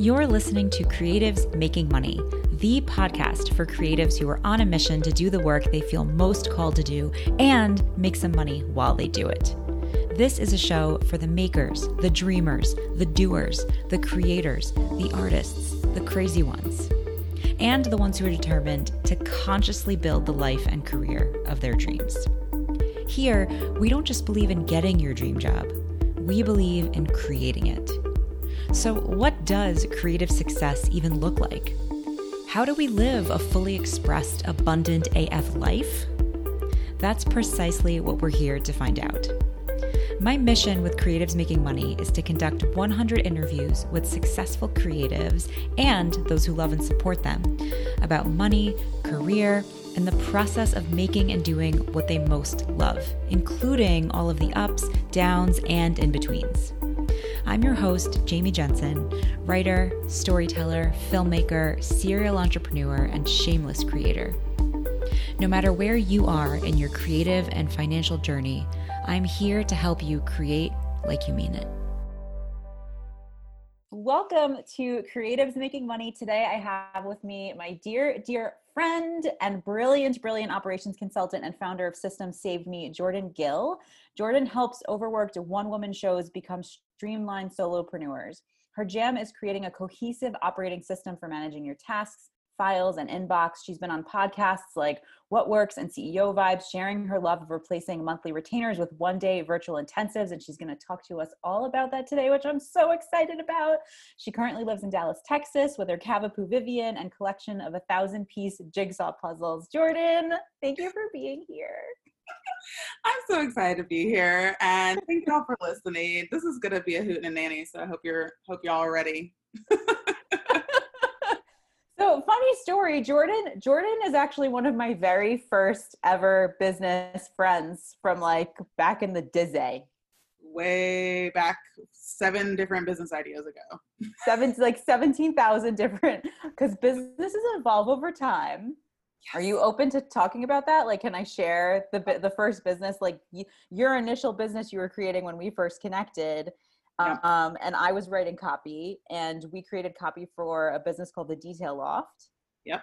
You're listening to Creatives Making Money, the podcast for creatives who are on a mission to do the work they feel most called to do and make some money while they do it. This is a show for the makers, the dreamers, the doers, the creators, the artists, the crazy ones, and the ones who are determined to consciously build the life and career of their dreams. Here, we don't just believe in getting your dream job, we believe in creating it. So, what does creative success even look like? How do we live a fully expressed, abundant AF life? That's precisely what we're here to find out. My mission with Creatives Making Money is to conduct 100 interviews with successful creatives and those who love and support them about money, career, and the process of making and doing what they most love, including all of the ups, downs, and in betweens. I'm your host, Jamie Jensen, writer, storyteller, filmmaker, serial entrepreneur, and shameless creator. No matter where you are in your creative and financial journey, I'm here to help you create like you mean it. Welcome to Creatives Making Money. Today I have with me my dear, dear friend and brilliant, brilliant operations consultant and founder of Systems Saved Me, Jordan Gill. Jordan helps overworked one woman shows become streamlined solopreneurs. Her jam is creating a cohesive operating system for managing your tasks, files and inbox. She's been on podcasts like What Works and CEO Vibes, sharing her love of replacing monthly retainers with one day virtual intensives. And she's going to talk to us all about that today, which I'm so excited about. She currently lives in Dallas, Texas with her Cavapoo Vivian and collection of a thousand piece jigsaw puzzles. Jordan, thank you for being here. I'm so excited to be here and thank y'all for listening. This is gonna be a hoot and a nanny, so I hope you're hope y'all are ready. So funny story, Jordan. Jordan is actually one of my very first ever business friends from like back in the Dizzy. Way back seven different business ideas ago. Seven like seventeen thousand different because businesses evolve over time. Yes. Are you open to talking about that? Like, can I share the the first business, like your initial business you were creating when we first connected, yeah. Um, and I was writing copy, and we created copy for a business called the Detail Loft. Yep.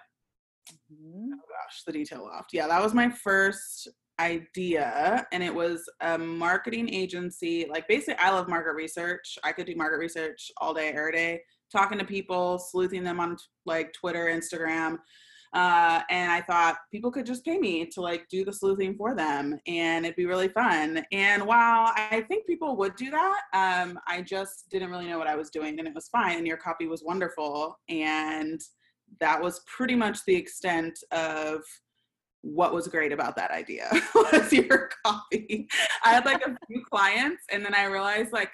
Mm-hmm. Oh gosh, the Detail Loft. Yeah, that was my first idea, and it was a marketing agency. Like, basically, I love market research. I could do market research all day, every day, talking to people, sleuthing them on like Twitter, Instagram. Uh, and I thought people could just pay me to like do the sleuthing for them and it'd be really fun. And while I think people would do that, um, I just didn't really know what I was doing and it was fine. And your copy was wonderful. And that was pretty much the extent of what was great about that idea was your copy. I had like a few clients and then I realized like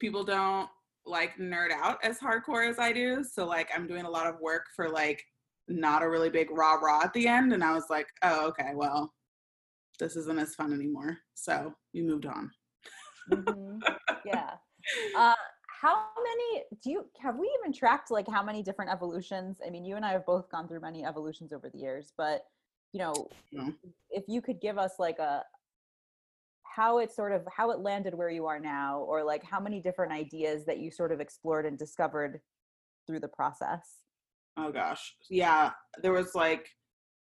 people don't like nerd out as hardcore as I do. So like I'm doing a lot of work for like not a really big rah rah at the end. And I was like, oh, okay, well, this isn't as fun anymore. So we moved on. mm-hmm. Yeah. Uh, how many do you have we even tracked like how many different evolutions? I mean, you and I have both gone through many evolutions over the years, but you know, if you could give us like a how it sort of how it landed where you are now or like how many different ideas that you sort of explored and discovered through the process oh gosh. Yeah there was like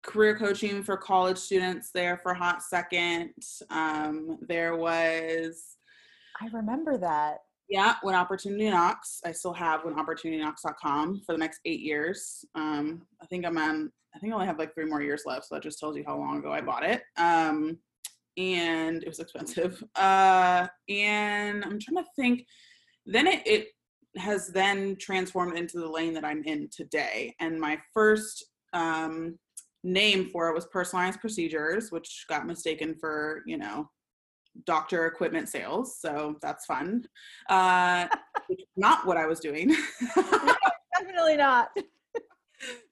career coaching for college students there for a hot second. Um, there was i remember that. Yeah when opportunity knocks i still have when opportunity opportunityknocks.com for the next eight years. Um, i think i'm on i think i only have like three more years left so that just tells you how long ago i bought it. Um, and it was expensive. Uh, and i'm trying to think. Then it, it has then transformed into the lane that I'm in today. And my first um, name for it was personalized procedures, which got mistaken for, you know, doctor equipment sales. So that's fun. Uh, not what I was doing. definitely not.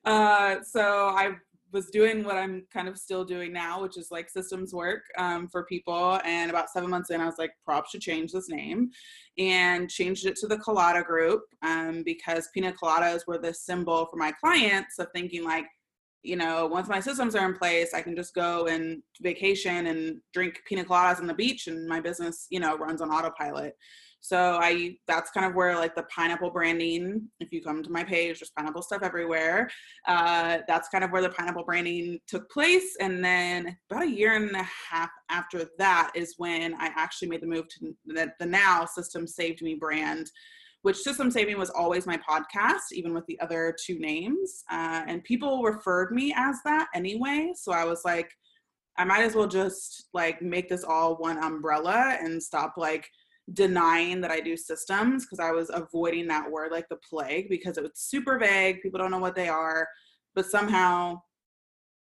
Uh, so I was doing what I'm kind of still doing now, which is like systems work um, for people. And about seven months in, I was like, props should change this name and changed it to the Colada Group um, because pina coladas were the symbol for my clients of thinking like, you know, once my systems are in place, I can just go and vacation and drink pina coladas on the beach and my business, you know, runs on autopilot. So I that's kind of where like the pineapple branding, if you come to my page, there's pineapple stuff everywhere. Uh, that's kind of where the pineapple branding took place. And then about a year and a half after that is when I actually made the move to the, the now Systems Saved Me brand, which System Saving was always my podcast, even with the other two names. Uh, and people referred me as that anyway. So I was like, I might as well just like make this all one umbrella and stop like denying that I do systems because I was avoiding that word like the plague because it was super vague. People don't know what they are, but somehow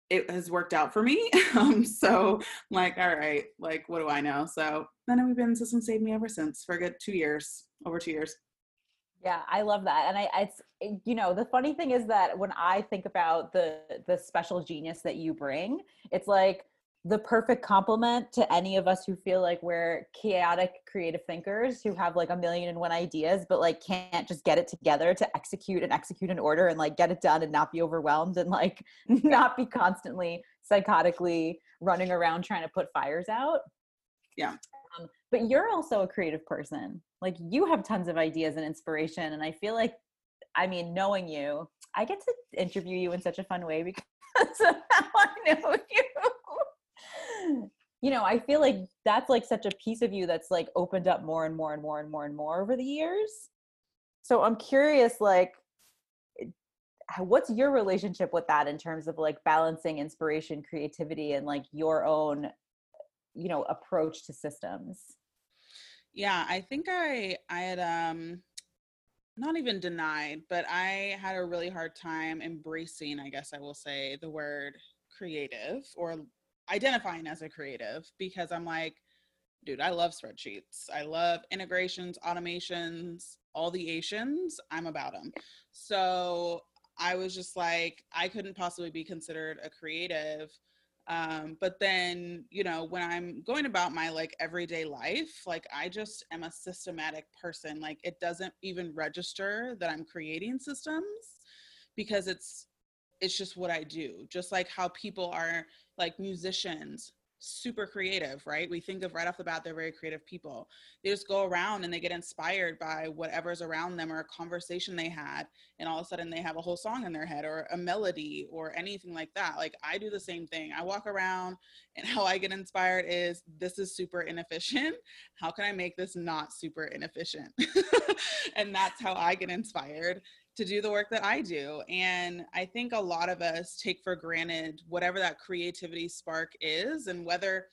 it has worked out for me. um, so I'm like, all right, like what do I know? So then we've been Systems Saved Me ever since for a good two years, over two years. Yeah, I love that. And I, it's, you know, the funny thing is that when I think about the the special genius that you bring, it's like the perfect complement to any of us who feel like we're chaotic creative thinkers who have like a million and one ideas but like can't just get it together to execute and execute in order and like get it done and not be overwhelmed and like not be constantly psychotically running around trying to put fires out. Yeah. Um, but you're also a creative person. Like you have tons of ideas and inspiration and i feel like i mean knowing you i get to interview you in such a fun way because of how i know you you know, I feel like that's like such a piece of you that's like opened up more and more and more and more and more over the years. So I'm curious, like, what's your relationship with that in terms of like balancing inspiration, creativity, and like your own, you know, approach to systems? Yeah, I think I I had um not even denied, but I had a really hard time embracing, I guess I will say, the word creative or identifying as a creative because I'm like, dude, I love spreadsheets. I love integrations, automations, all the Asians. I'm about them. So I was just like, I couldn't possibly be considered a creative. Um, but then, you know, when I'm going about my like everyday life, like I just am a systematic person. Like it doesn't even register that I'm creating systems because it's it's just what I do. Just like how people are like musicians, super creative, right? We think of right off the bat, they're very creative people. They just go around and they get inspired by whatever's around them or a conversation they had, and all of a sudden they have a whole song in their head or a melody or anything like that. Like I do the same thing. I walk around and how I get inspired is this is super inefficient. How can I make this not super inefficient? and that's how I get inspired to do the work that I do. And I think a lot of us take for granted whatever that creativity spark is and whether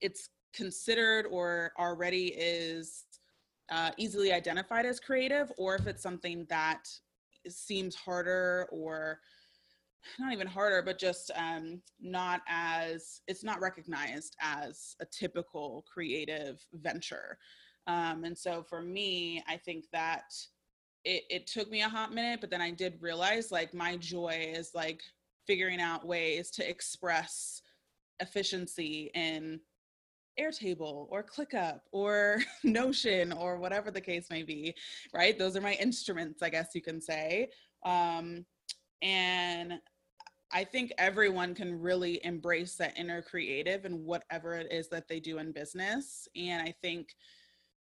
it's considered or already is uh, easily identified as creative or if it's something that seems harder or not even harder but just um, not as it's not recognized as a typical creative venture um, and so for me i think that it, it took me a hot minute, but then I did realize like my joy is like figuring out ways to express efficiency in Airtable or ClickUp or Notion or whatever the case may be, right? Those are my instruments, I guess you can say. Um, and I think everyone can really embrace that inner creative and whatever it is that they do in business. And I think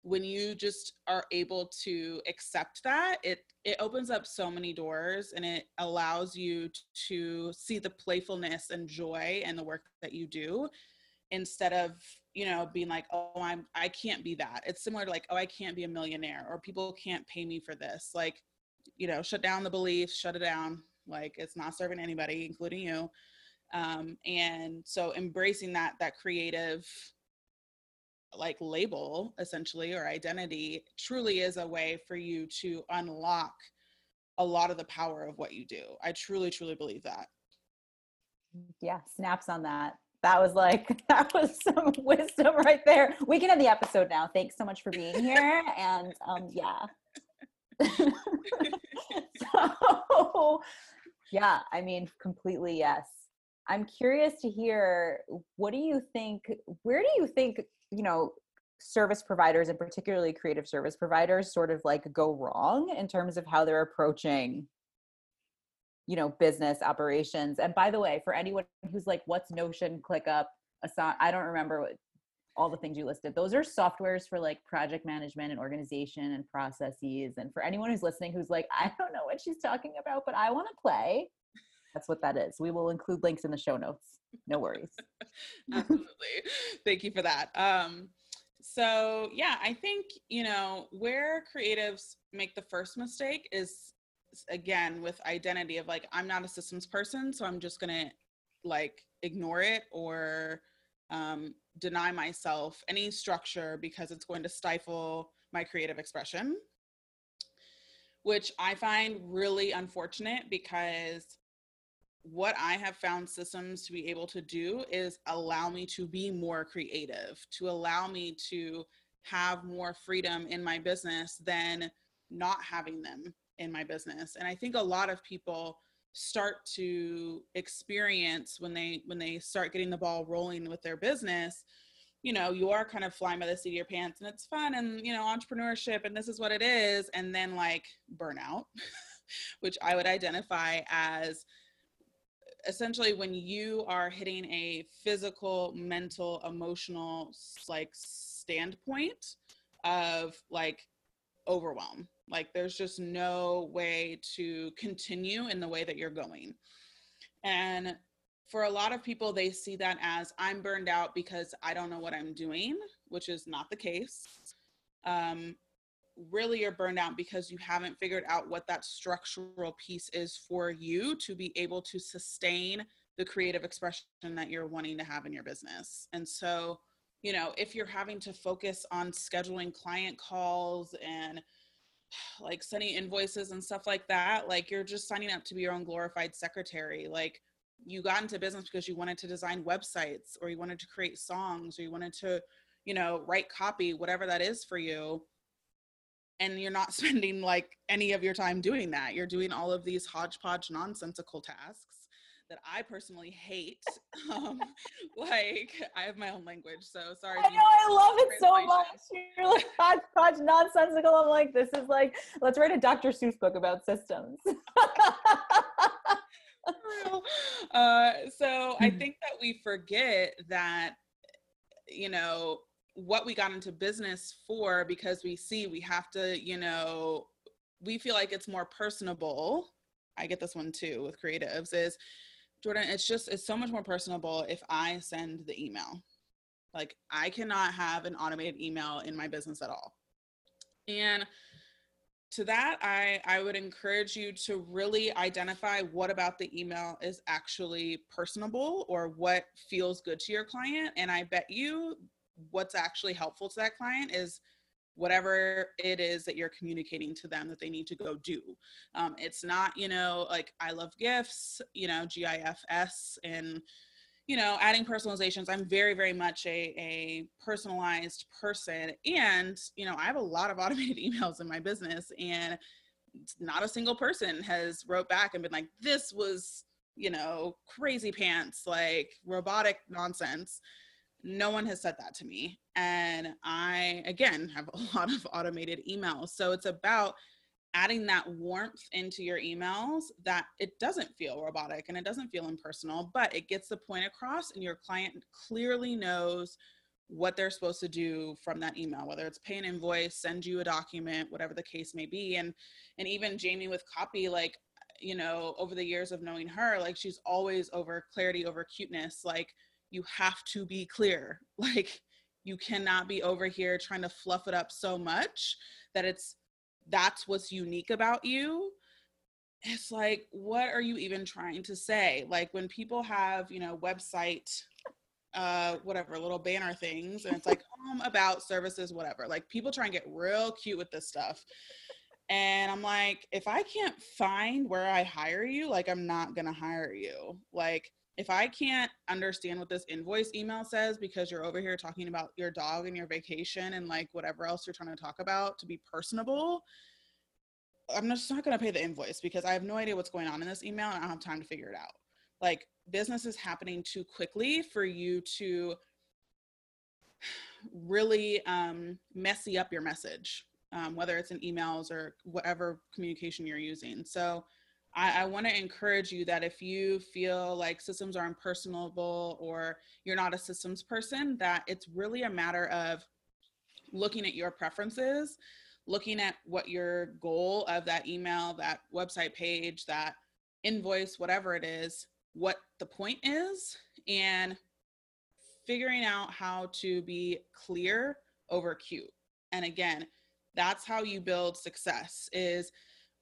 when you just are able to accept that it it opens up so many doors and it allows you to see the playfulness and joy in the work that you do instead of you know being like oh i'm i can't be that. It's similar to like oh i can't be a millionaire or people can't pay me for this. Like you know shut down the beliefs shut it down. Like it's not serving anybody including you. Um, and so embracing that that creative like label essentially or identity truly is a way for you to unlock a lot of the power of what you do. I truly, truly believe that. Yeah, snaps on that. That was like, that was some wisdom right there. We can end the episode now. Thanks so much for being here. And um, yeah. so, yeah, I mean, completely yes. I'm curious to hear what do you think, where do you think you know service providers and particularly creative service providers sort of like go wrong in terms of how they're approaching you know business operations and by the way for anyone who's like what's notion clickup asana i don't remember what all the things you listed. Those are softwares for like project management and organization and processes. And for anyone who's listening who's like, I don't know what she's talking about, but I want to play, that's what that is. We will include links in the show notes. No worries. Absolutely. Thank you for that. Um, so yeah, I think, you know, where creatives make the first mistake is again with identity of like, I'm not a systems person, so I'm just gonna like ignore it or um, deny myself any structure because it's going to stifle my creative expression, which I find really unfortunate because what I have found systems to be able to do is allow me to be more creative, to allow me to have more freedom in my business than not having them in my business. And I think a lot of people start to experience when they when they start getting the ball rolling with their business you know you are kind of flying by the seat of your pants and it's fun and you know entrepreneurship and this is what it is and then like burnout which i would identify as essentially when you are hitting a physical mental emotional like standpoint of like overwhelm like there's just no way to continue in the way that you're going. And for a lot of people they see that as i'm burned out because i don't know what i'm doing which is not the case. Um, really you're burned out because you haven't figured out what that structural piece is for you to be able to sustain the creative expression that you're wanting to have in your business. And so, you know, if you're having to focus on scheduling client calls and like sending invoices and stuff like that, like you're just signing up to be your own glorified secretary. Like you got into business because you wanted to design websites or you wanted to create songs or you wanted to, you know, write copy, whatever that is for you and you're not spending like any of your time doing that. You're doing all of these hodgepodge nonsensical tasks that I personally hate. Um, like I have my own language, so sorry. I know I love it so much. You're like hodgepodge nonsensical. I'm like, this is like, let's write a Dr. Seuss book about systems. uh, so I hmm. think that we forget that, you know, what we got into business for because we see we have to, you know, we feel like it's more personable. I get this one too with creatives is Jordan, it's just it's so much more personable if I send the email. Like I cannot have an automated email in my business at all. And to that i i would encourage you to really identify what about the email is actually personable or what feels good to your client and i bet you what's actually helpful to that client is whatever it is that you're communicating to them that they need to go do. Um, it's not, you know, like I love gifts, you know, GIFs and, you know, adding personalizations. I'm very, very much a, a personalized person. And, you know, I have a lot of automated emails in my business and not a single person has wrote back and been like, this was, you know, crazy pants, like robotic nonsense no one has said that to me. And i again have a lot of automated emails. So it's about adding that warmth into your emails that it doesn't feel robotic and it doesn't feel impersonal but it gets the point across and your client clearly knows what they're supposed to do from that email whether it's pay an invoice send you a document whatever the case may be. And and even jamie with copy like you know over the years of knowing her like she's always over clarity over cuteness like you have to be clear. Like you cannot be over here trying to fluff it up so much that it's that's what's unique about you. It's like, what are you even trying to say? Like when people have, you know, website uh whatever little banner things and it's like home about services whatever like people try and get real cute with this stuff and i'm like if i can't find where i hire you like i'm not gonna hire you like if I can't understand what this invoice email says because you're over here talking about your dog and your vacation and like whatever else you're trying to talk about to be personable, I'm just not going to pay the invoice because I have no idea what's going on in this email and I don't have time to figure it out. Like business is happening too quickly for you to really um, messy up your message, um, whether it's in emails or whatever communication you're using. So I, I want to encourage you that if you feel like systems are impersonable or you're not a systems person, that it's really a matter of looking at your preferences, looking at what your goal of that email, that website page, that invoice, whatever it is, what the point is, and figuring out how to be clear over cute. And again, that's how you build success is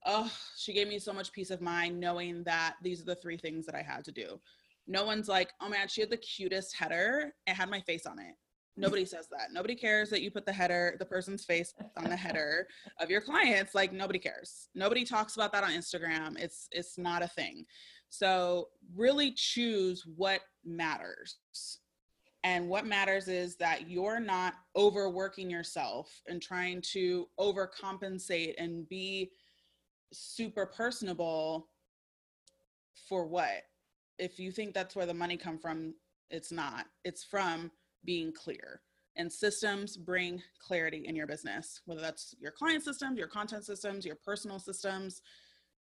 oh, she gave me so much peace of mind knowing that these are the three things that I had to do. No one's like, oh man, she had the cutest header. It had my face on it. Nobody says that. Nobody cares that you put the header, the person's face on the header of your clients. Like nobody cares. Nobody talks about that on Instagram. It's it's not a thing. So really choose what matters. And what matters is that you're not overworking yourself and trying to overcompensate and be super personable for what? If you think that's where the money come from it's not. It's from being clear. And systems bring clarity in your business whether that's your client systems your content systems your personal systems.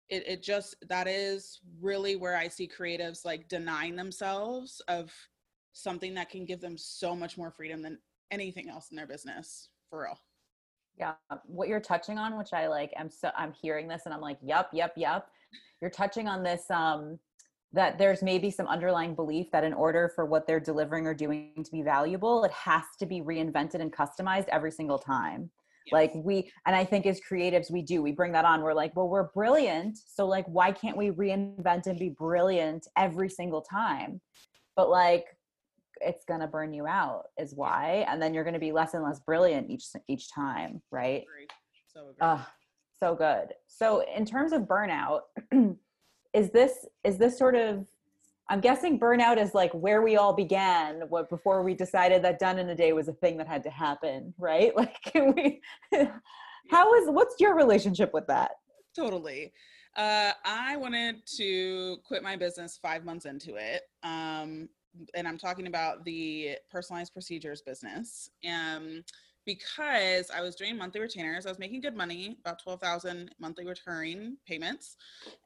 It, it just that is really where i see creatives like denying themselves of something that can give them so much more freedom than anything else in their business for real yeah what you're touching on which i like i'm so i'm hearing this and i'm like yep yep yep you're touching on this um that there's maybe some underlying belief that in order for what they're delivering or doing to be valuable it has to be reinvented and customized every single time. Yes. like we and i think as creatives we do we bring that on. We're like well we're brilliant so like why can't we reinvent and be brilliant every single time? But like it's going to burn you out is why and then you're going to be less and less brilliant each each time right? So uh, so good. So in terms of burnout is this is this sort of i'm guessing burnout is like where we all began what before we decided that done in a day was a thing that had to happen right? Like can we how is what's your relationship with that? Totally. Uh, I wanted to quit my business five months into it. Um, and I'm talking about the personalized procedures business. Um, because I was doing monthly retainers, I was making good money, about 12,000 monthly recurring payments.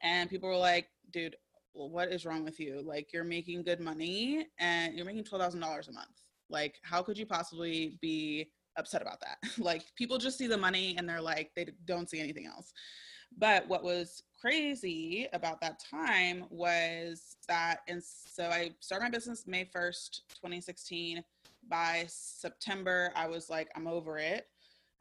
And people were like, dude, what is wrong with you? Like, you're making good money and you're making $12,000 a month. Like, how could you possibly be upset about that? like, people just see the money and they're like, they don't see anything else. But what was crazy about that time was that, and so I started my business May 1st, 2016. By September, I was like, I'm over it.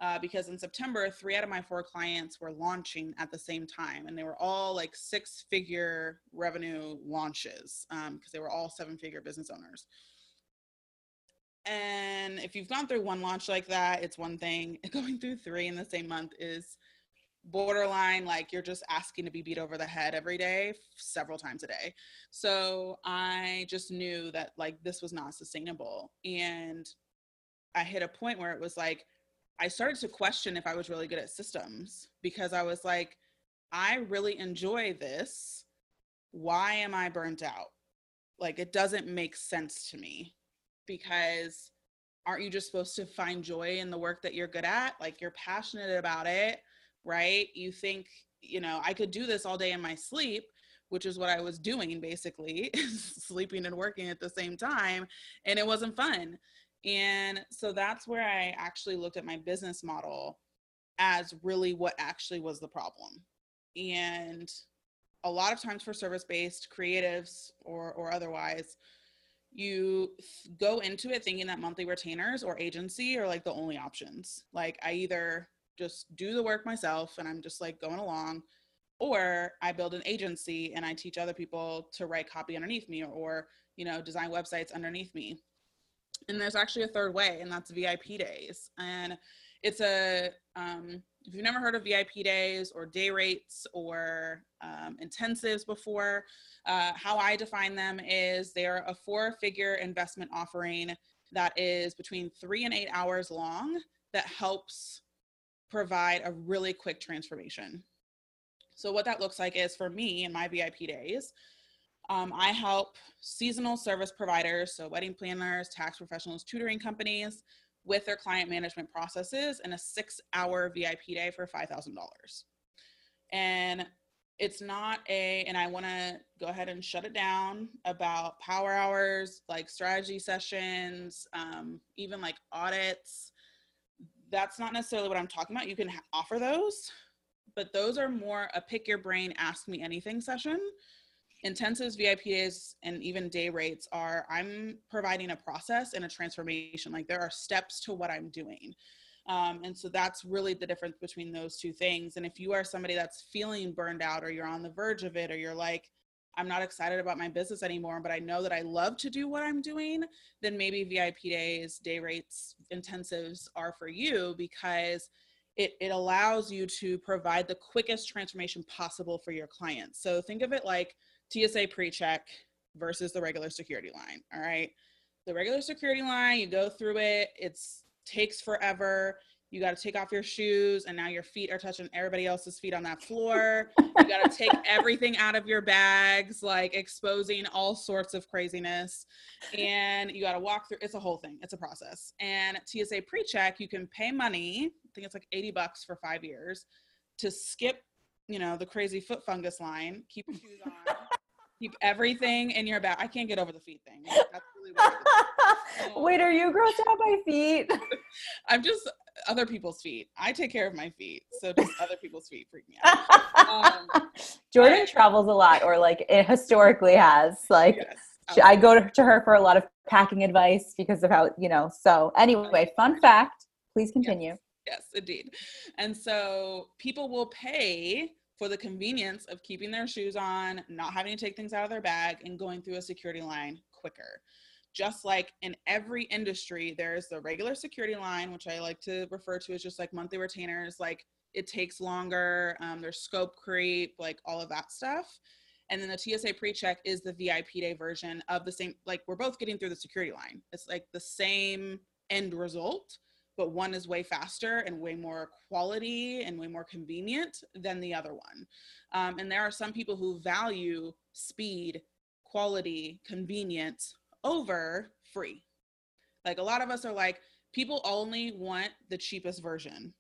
Uh, because in September, three out of my four clients were launching at the same time, and they were all like six figure revenue launches because um, they were all seven figure business owners. And if you've gone through one launch like that, it's one thing. Going through three in the same month is borderline like you're just asking to be beat over the head every day several times a day. So i just knew that like this was not sustainable. And i hit a point where it was like i started to question if i was really good at systems because i was like i really enjoy this. Why am i burnt out? Like it doesn't make sense to me because aren't you just supposed to find joy in the work that you're good at? Like you're passionate about it right? You think, you know, I could do this all day in my sleep, which is what I was doing basically, sleeping and working at the same time, and it wasn't fun. And so that's where I actually looked at my business model as really what actually was the problem. And a lot of times for service based creatives or, or otherwise, you go into it thinking that monthly retainers or agency are like the only options. Like I either just do the work myself and I'm just like going along. Or I build an agency and I teach other people to write copy underneath me or, you know, design websites underneath me. And there's actually a third way, and that's VIP days. And it's a, um, if you've never heard of VIP days or day rates or um, intensives before, uh, how I define them is they're a four figure investment offering that is between three and eight hours long that helps provide a really quick transformation. So, what that looks like is for me in my VIP days, um, I help seasonal service providers, so wedding planners, tax professionals, tutoring companies, with their client management processes in a six hour VIP day for $5,000. And it's not a and i want to go ahead and shut it down about power hours like strategy sessions um, even like audits that's not necessarily what i'm talking about. You can ha- offer those but those are more a pick your brain ask me anything session. Intensives vip days and even day rates are i'm providing a process and a transformation. Like there are steps to what i'm doing. Um, and so that's really the difference between those two things. And if you are somebody that's feeling burned out or you're on the verge of it or you're like, I'm not excited about my business anymore, but I know that I love to do what I'm doing, then maybe VIP days, day rates, intensives are for you because it, it allows you to provide the quickest transformation possible for your clients. So think of it like TSA pre check versus the regular security line. All right. The regular security line, you go through it, it takes forever. You got to take off your shoes, and now your feet are touching everybody else's feet on that floor. you got to take everything out of your bags, like exposing all sorts of craziness. And you got to walk through. It's a whole thing. It's a process. And TSA pre-check, you can pay money. I think it's like 80 bucks for five years to skip, you know, the crazy foot fungus line. Keep your shoes on. keep everything in your bag. I can't get over the feet thing. That's really Wait, are you grossed out by feet? I'm just other people's feet. I take care of my feet, so just other people's feet freak me out. Um, Jordan travels a lot, or like it historically has. Like yes, I go to her for a lot of packing advice because of how you know. So anyway, fun fact. Please continue. Yes, yes indeed. And so people will pay for the convenience of keeping their shoes on, not having to take things out of their bag, and going through a security line quicker. Just like in every industry, there's the regular security line, which I like to refer to as just like monthly retainers. Like it takes longer, um, there's scope creep, like all of that stuff. And then the TSA pre check is the VIP day version of the same, like we're both getting through the security line. It's like the same end result but one is way faster and way more quality and way more convenient than the other one. Um, and there are some people who value speed, quality, convenience over free. Like a lot of us are like, people only want the cheapest version.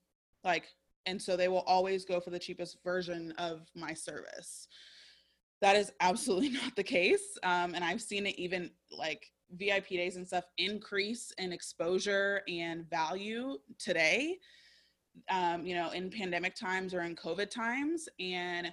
Like, and so they will always go for the cheapest version of my service. That is absolutely not the case. Um, and I've seen it even like VIP days and stuff increase in exposure and value today, um, you know, in pandemic times or in COVID times. And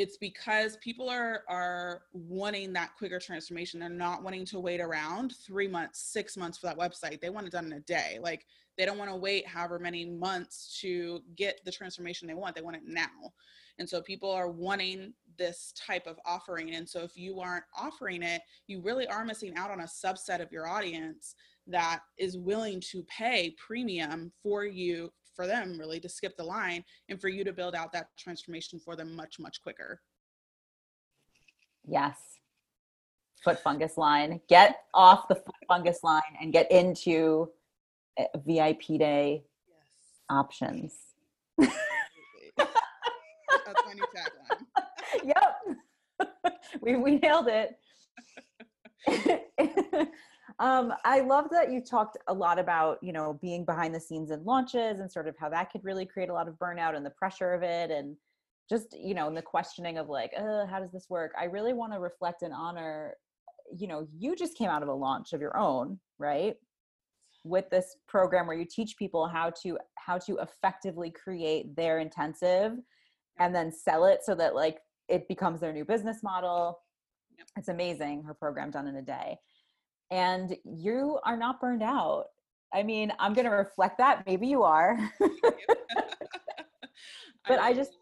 it's because people are are wanting that quicker transformation. They're not wanting to wait around three months, six months for that website. They want it done in a day. Like they don't want to wait however many months to get the transformation they want. They want it now. And so people are wanting this type of offering. And so if you aren't offering it, you really are missing out on a subset of your audience that is willing to pay premium for you for them really to skip the line and for you to build out that transformation for them much much quicker yes foot fungus line get off the foot fungus line and get into eh, vip day yes. options That's my new tagline. yep. we, we nailed it. um, I love that you talked a lot about, you know, being behind the scenes in launches and sort of how that could really create a lot of burnout and the pressure of it and just, you know, and the questioning of like, uh, how does this work? I really want to reflect and honor, you know, you just came out of a launch of your own, right? with this program where you teach people how to how to effectively create their intensive and then sell it so that like it becomes their new business model. It's amazing her program done in a day. And you are not burned out. I mean, I'm going to reflect that. Maybe you are. but I, I just,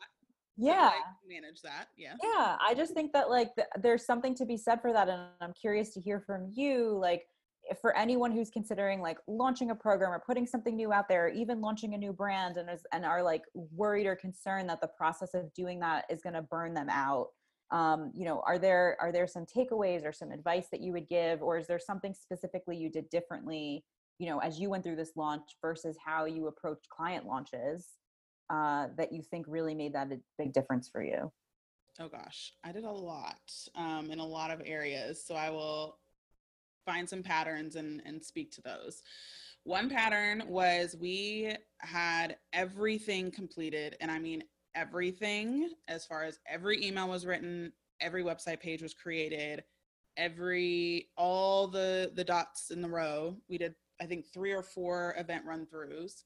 yeah. manage that. Yeah. Yeah. I just think that like th- there's something to be said for that. And I'm curious to hear from you. Like, eh, for anyone who's considering like launching a program or putting something new out there, or even launching a new brand and is, and are like worried or concerned that the process of doing that is going to burn them out. Um, you know, are there are there some takeaways or some advice that you would give, or is there something specifically you did differently, you know, as you went through this launch versus how you approached client launches uh, that you think really made that a big difference for you? Oh gosh, I did a lot um, in a lot of areas. So I will find some patterns and, and speak to those. One pattern was we had everything completed, and I mean everything as far as every email was written, every website page was created, every all the the dots in the row. We did I think three or four event run throughs.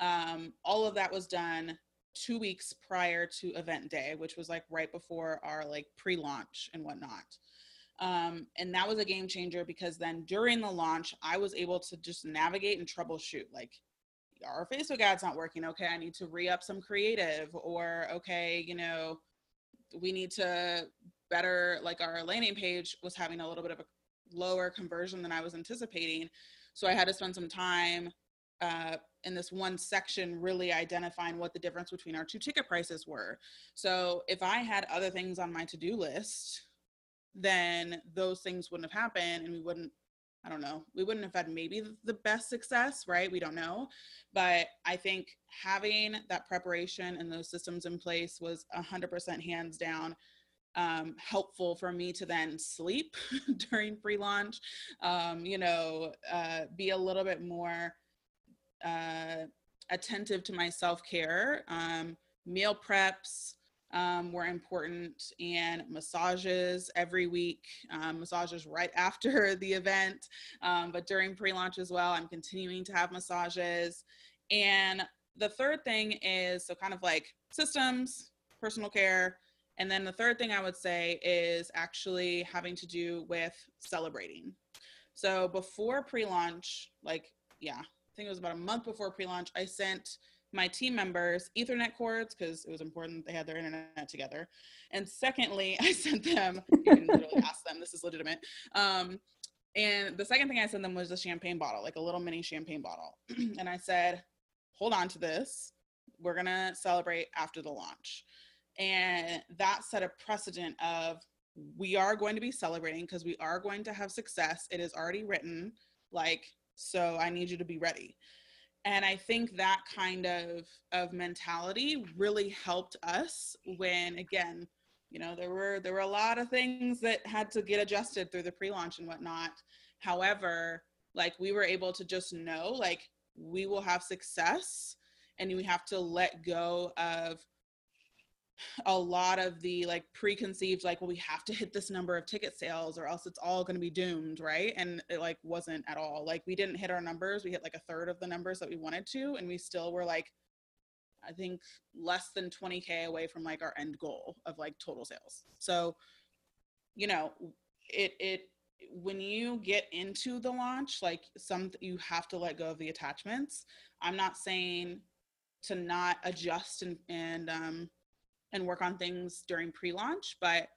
Um, all of that was done two weeks prior to event day, which was like right before our like pre-launch and whatnot. Um, and that was a game changer because then during the launch, I was able to just navigate and troubleshoot. Like, our Facebook ad's not working. Okay, I need to re up some creative, or okay, you know, we need to better, like, our landing page was having a little bit of a lower conversion than I was anticipating. So I had to spend some time uh, in this one section really identifying what the difference between our two ticket prices were. So if I had other things on my to do list, then those things wouldn't have happened and we wouldn't I don't know, we wouldn't have had maybe the best success, right? We don't know. But I think having that preparation and those systems in place was 100% hands down um, helpful for me to then sleep during pre launch, um, you know, uh, be a little bit more uh, attentive to my self care. Um, meal preps um, were important, and massages every week, um, massages right after the event, um, but during pre launch as well. I'm continuing to have massages. And the third thing is so kind of like systems, personal care. And then the third thing I would say is actually having to do with celebrating. So before pre launch, like, yeah, I think it was about a month before pre-launch, I sent my team members Ethernet cords because it was important they had their internet together. And secondly, I sent them, you can literally ask them, this is legitimate. Um, and the second thing I sent them was a champagne bottle, like a little mini champagne bottle. and I said, hold on to this. We're going to celebrate after the launch. And that set a precedent of we are going to be celebrating because we are going to have success. It is already written. Like so i need you to be ready and i think that kind of of mentality really helped us when again you know there were there were a lot of things that had to get adjusted through the pre-launch and whatnot. However like we were able to just know like we will have success and we have to let go of a lot of the like preconceived like well we have to hit this number of ticket sales or else it's all going to be doomed right? And it like wasn't at all. Like we didn't hit our numbers. We hit like a third of the numbers that we wanted to and we still were like i think less than 20k away from like our end goal of like total sales. So you know it it when you get into the launch like some you have to let go of the attachments. I'm not saying to not adjust and and um and work on things during pre-launch but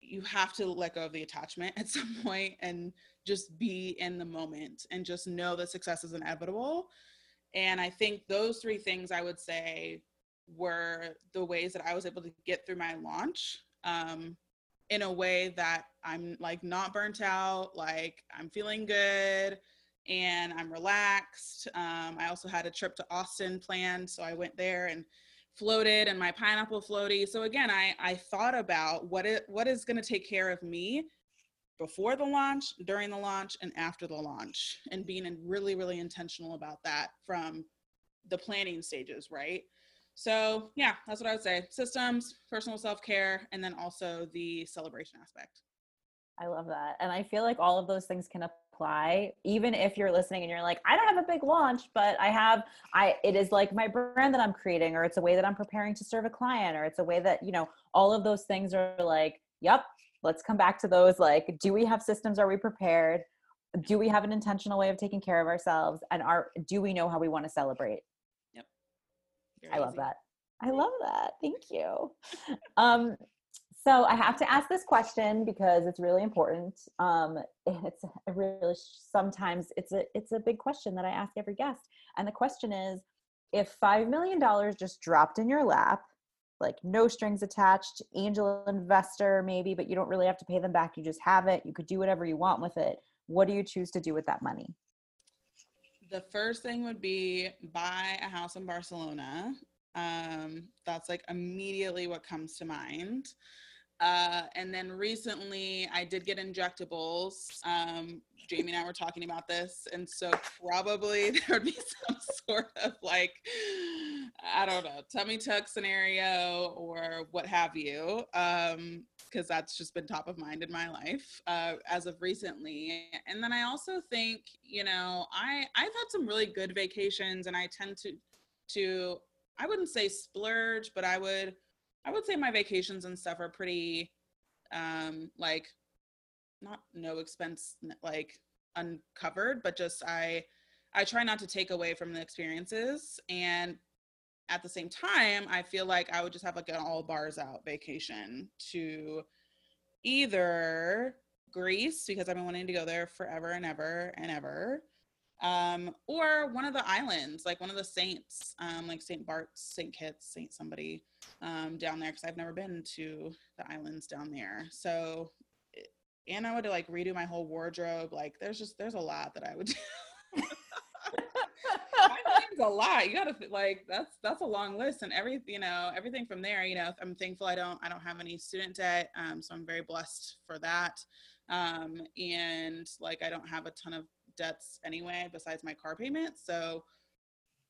you have to let go of the attachment at some point and just be in the moment and just know that success is inevitable. And i think those three things i would say were the ways that i was able to get through my launch um, in a way that i'm like not burnt out like i'm feeling good and i'm relaxed. Um, i also had a trip to austin planned so i went there and floated and my pineapple floaty. So again, I, I thought about what it what is going to take care of me before the launch, during the launch, and after the launch, and being really, really intentional about that from the planning stages, right? So yeah, that's what I would say. Systems, personal self-care, and then also the celebration aspect. I love that. And I feel like all of those things can apply even if you're listening and you're like, I don't have a big launch, but I have I it is like my brand that I'm creating or it's a way that I'm preparing to serve a client or it's a way that, you know, all of those things are like, yep, let's come back to those like do we have systems are we prepared? Do we have an intentional way of taking care of ourselves and are do we know how we want to celebrate? Yep. Very I love that. I love that. Thank you. Um, so I have to ask this question because it's really important. Um, it's really sometimes it's a it's a big question that I ask every guest, and the question is: If five million dollars just dropped in your lap, like no strings attached, angel investor maybe, but you don't really have to pay them back. You just have it. You could do whatever you want with it. What do you choose to do with that money? The first thing would be buy a house in Barcelona. Um, that's like immediately what comes to mind. Uh, and then recently I did get injectables. Um, Jamie and I were talking about this. And so probably there would be some sort of like, I don't know, tummy tuck scenario or what have you. Um, because that's just been top of mind in my life uh, as of recently. And then I also think, you know, I I've had some really good vacations, and I tend to to I wouldn't say splurge, but I would I would say my vacations and stuff are pretty um like not no expense like uncovered, but just I I try not to take away from the experiences. And at the same time, I feel like I would just have like an all bars out vacation to either Greece because I've been wanting to go there forever and ever and ever, um, or one of the islands, like one of the saints, um, like Saint Bart's, Saint Kitts, Saint somebody um, down there because I've never been to the islands down there. So, eh, and I would like redo my whole wardrobe. Like, there's just there's a lot that I would do. a lot. You gotta like that's that's a long list, and every you know everything from there. You know, I'm thankful I don't I don't have any student debt, um, so I'm very blessed for that. Um, and like I don't have a ton of debts anyway besides my car payment, so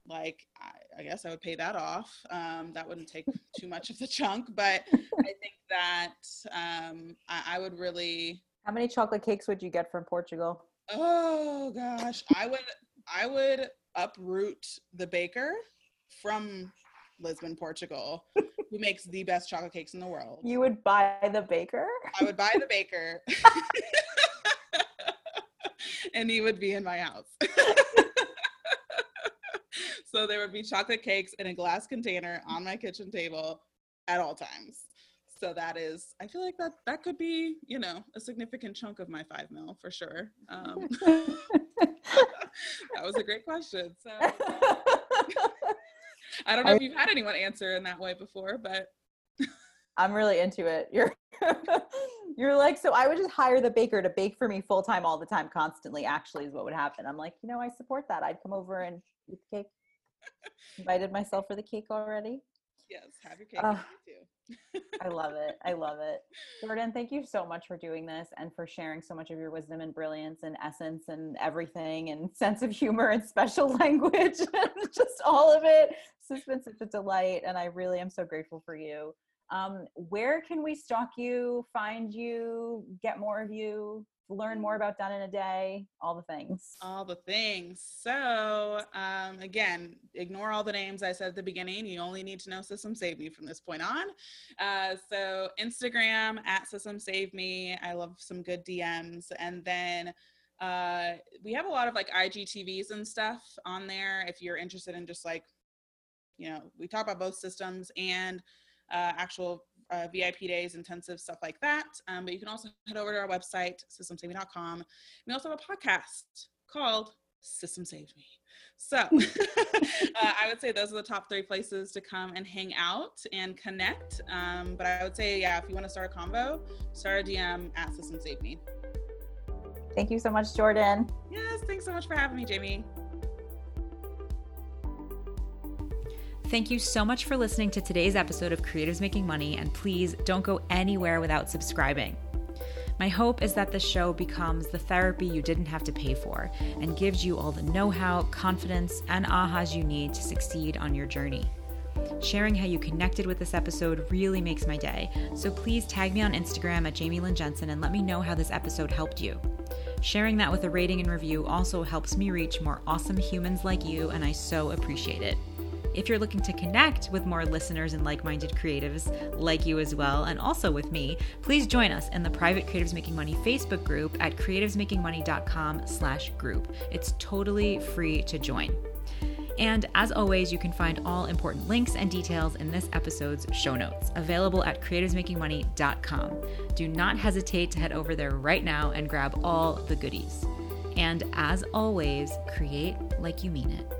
like I, I guess I would pay that off. Um, that wouldn't take too much of the chunk, but I think that um, I, I would really. How many chocolate cakes would you get from Portugal? Oh gosh, I would I would uproot the baker from Lisbon, Portugal, who makes the best chocolate cakes in the world. You would buy the baker? I would buy the baker. and he would be in my house. so there would be chocolate cakes in a glass container on my kitchen table at all times. So that is, I feel like that that could be, you know, a significant chunk of my five mil for sure. Um, that was a great question. So I don't know if you've had anyone answer in that way before, but I'm really into it. You're you're like, so I would just hire the baker to bake for me full time all the time, constantly, actually, is what would happen. I'm like, you know, I support that. I'd come over and eat the cake. Invited myself for the cake already. Yes, have your cake uh, too. I love it. I love it. Jordan, thank you so much for doing this and for sharing so much of your wisdom and brilliance and essence and everything and sense of humor and special language and just all of it. This has been such a delight and I really am so grateful for you. Um, where can we stalk you, find you, get more of you? learn more about Done in a Day, all the things. All the things. So, um, again, ignore all the names I said at the beginning. You only need to know Systems Saved Me from this point on. Uh, so, Instagram at Systems Saved Me. I love some good DMs. And then uh, we have a lot of like IGTVs and stuff on there if you're interested in just like, you know, we talk about both systems and uh, actual uh, VIP days, intensive stuff like that. Um, but you can also head over to our website, systemssavedme.com. We also have a podcast called Systems Saved Me. So uh, I would say those are the top three places to come and hang out and connect. Um, but I would say, yeah, if you want to start a convo, start a DM at Systems Saved Me. Thank you so much, Jordan. Yes, thanks so much for having me, Jamie. Thank you so much for listening to today's episode of Creatives Making Money, and please don't go anywhere without subscribing. My hope is that the show becomes the therapy you didn't have to pay for and gives you all the know how, confidence, and ahas you need to succeed on your journey. Sharing how you connected with this episode really makes my day, so please tag me on Instagram at Jamie Lynn Jensen and let me know how this episode helped you. Sharing that with a rating and review also helps me reach more awesome humans like you, and I so appreciate it. If you're looking to connect with more listeners and like minded creatives like you as well, and also with me, please join us in the private Creatives Making Money Facebook group at creativesmakingmoney.com slash group. It's totally free to join. And as always, you can find all important links and details in this episode's show notes, available at creativesmakingmoney.com. Do not hesitate to head over there right now and grab all the goodies. And as always, create like you mean it.